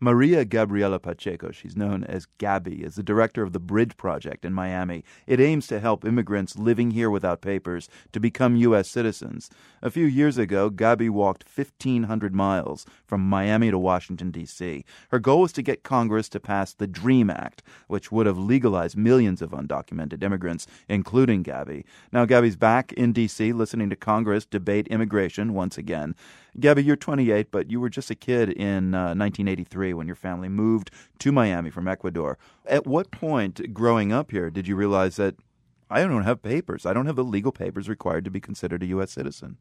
Maria Gabriela Pacheco, she's known as Gaby, is the director of the Bridge Project in Miami. It aims to help immigrants living here without papers to become U.S. citizens. A few years ago, Gaby walked 1,500 miles from Miami to Washington, D.C. Her goal was to get Congress to pass the DREAM Act, which would have legalized millions of undocumented immigrants, including Gaby. Now, Gaby's back in D.C. listening to Congress debate immigration once again. Gaby, you're 28, but you were just a kid in uh, 1983 when your family moved to Miami from Ecuador. At what point growing up here did you realize that I don't have papers? I don't have the legal papers required to be considered a U.S. citizen?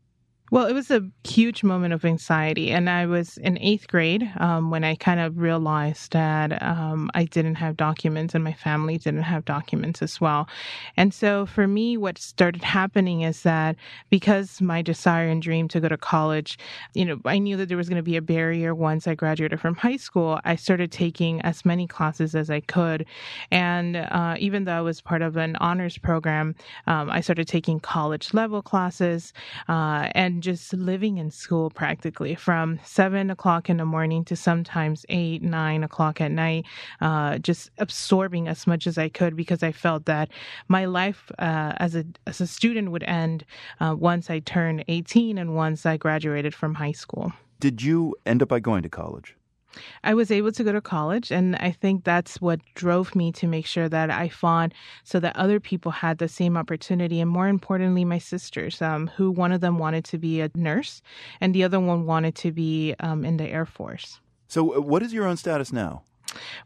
Well, it was a huge moment of anxiety. And I was in eighth grade um, when I kind of realized that um, I didn't have documents and my family didn't have documents as well. And so for me, what started happening is that because my desire and dream to go to college, you know, I knew that there was going to be a barrier once I graduated from high school. I started taking as many classes as I could. And uh, even though I was part of an honors program, um, I started taking college level classes. Uh, and just living in school practically from seven o'clock in the morning to sometimes eight, nine o'clock at night, uh, just absorbing as much as I could because I felt that my life uh, as a as a student would end uh, once I turned 18 and once I graduated from high school. Did you end up by going to college? I was able to go to college, and I think that's what drove me to make sure that I fought so that other people had the same opportunity, and more importantly, my sisters, um, who one of them wanted to be a nurse, and the other one wanted to be um, in the Air Force. So, uh, what is your own status now?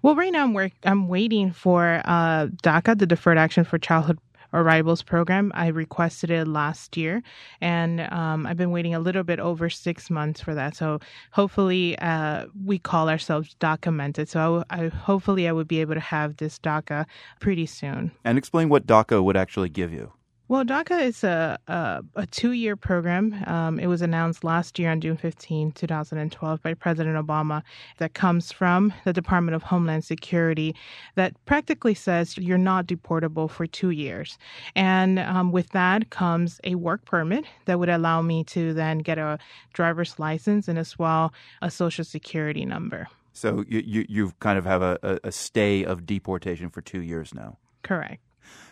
Well, right now I'm work. I'm waiting for uh, DACA, the Deferred Action for Childhood arrivals program. I requested it last year, and um, I've been waiting a little bit over six months for that. So hopefully, uh, we call ourselves documented. So I, hopefully I would be able to have this DACA pretty soon. And explain what DACA would actually give you. Well, DACA is a, a, a two year program. Um, it was announced last year on June 15, 2012, by President Obama, that comes from the Department of Homeland Security that practically says you're not deportable for two years. And um, with that comes a work permit that would allow me to then get a driver's license and as well a social security number. So you, you, you kind of have a, a stay of deportation for two years now. Correct.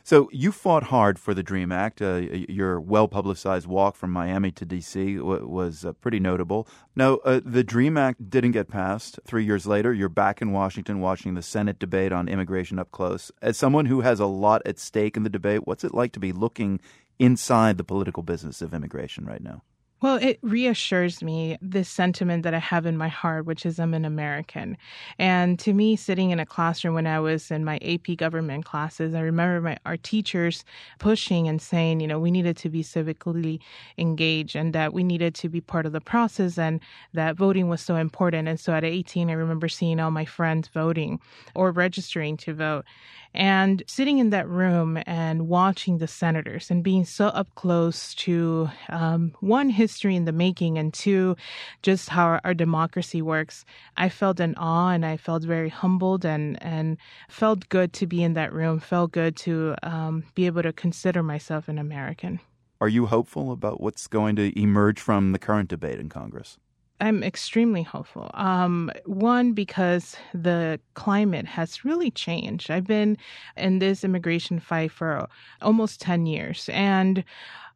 So you fought hard for the DREAM Act. Uh, your well publicized walk from Miami to D.C. W- was uh, pretty notable. Now, uh, the DREAM Act didn't get passed. Three years later, you're back in Washington watching the Senate debate on immigration up close. As someone who has a lot at stake in the debate, what's it like to be looking inside the political business of immigration right now? Well, it reassures me this sentiment that I have in my heart, which is I'm an American. And to me, sitting in a classroom when I was in my AP government classes, I remember my our teachers pushing and saying, you know, we needed to be civically engaged and that we needed to be part of the process and that voting was so important. And so at 18, I remember seeing all my friends voting or registering to vote and sitting in that room and watching the senators and being so up close to um, one history in the making and two just how our, democracy works i felt an awe and i felt very humbled and and felt good to be in that room felt good to um, be able to consider myself an american. Are you hopeful about what's going to emerge from the current debate in congress I'm extremely hopeful. Um, one, because the climate has really changed. I've been in this immigration fight for almost 10 years. And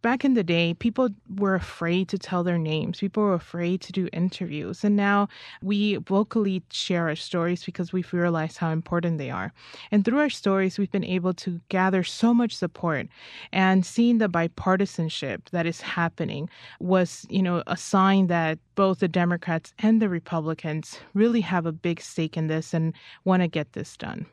back in the day, people were afraid to tell their names. People were afraid to do interviews. And now we vocally share our stories because we've realized how important they are. And through our stories, we've been able to gather so much support. And seeing the bipartisanship that is happening was, you know, a sign that both the Democrats and the Republicans really have a big stake in this and want to get this done.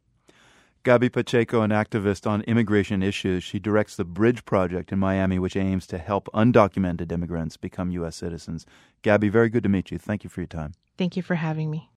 Gaby Pacheco, an activist on immigration issues, she directs the Bridge Project in Miami, which aims to help undocumented immigrants become U.S. citizens. Gaby, very good to meet you. Thank you for your time. Thank you for having me.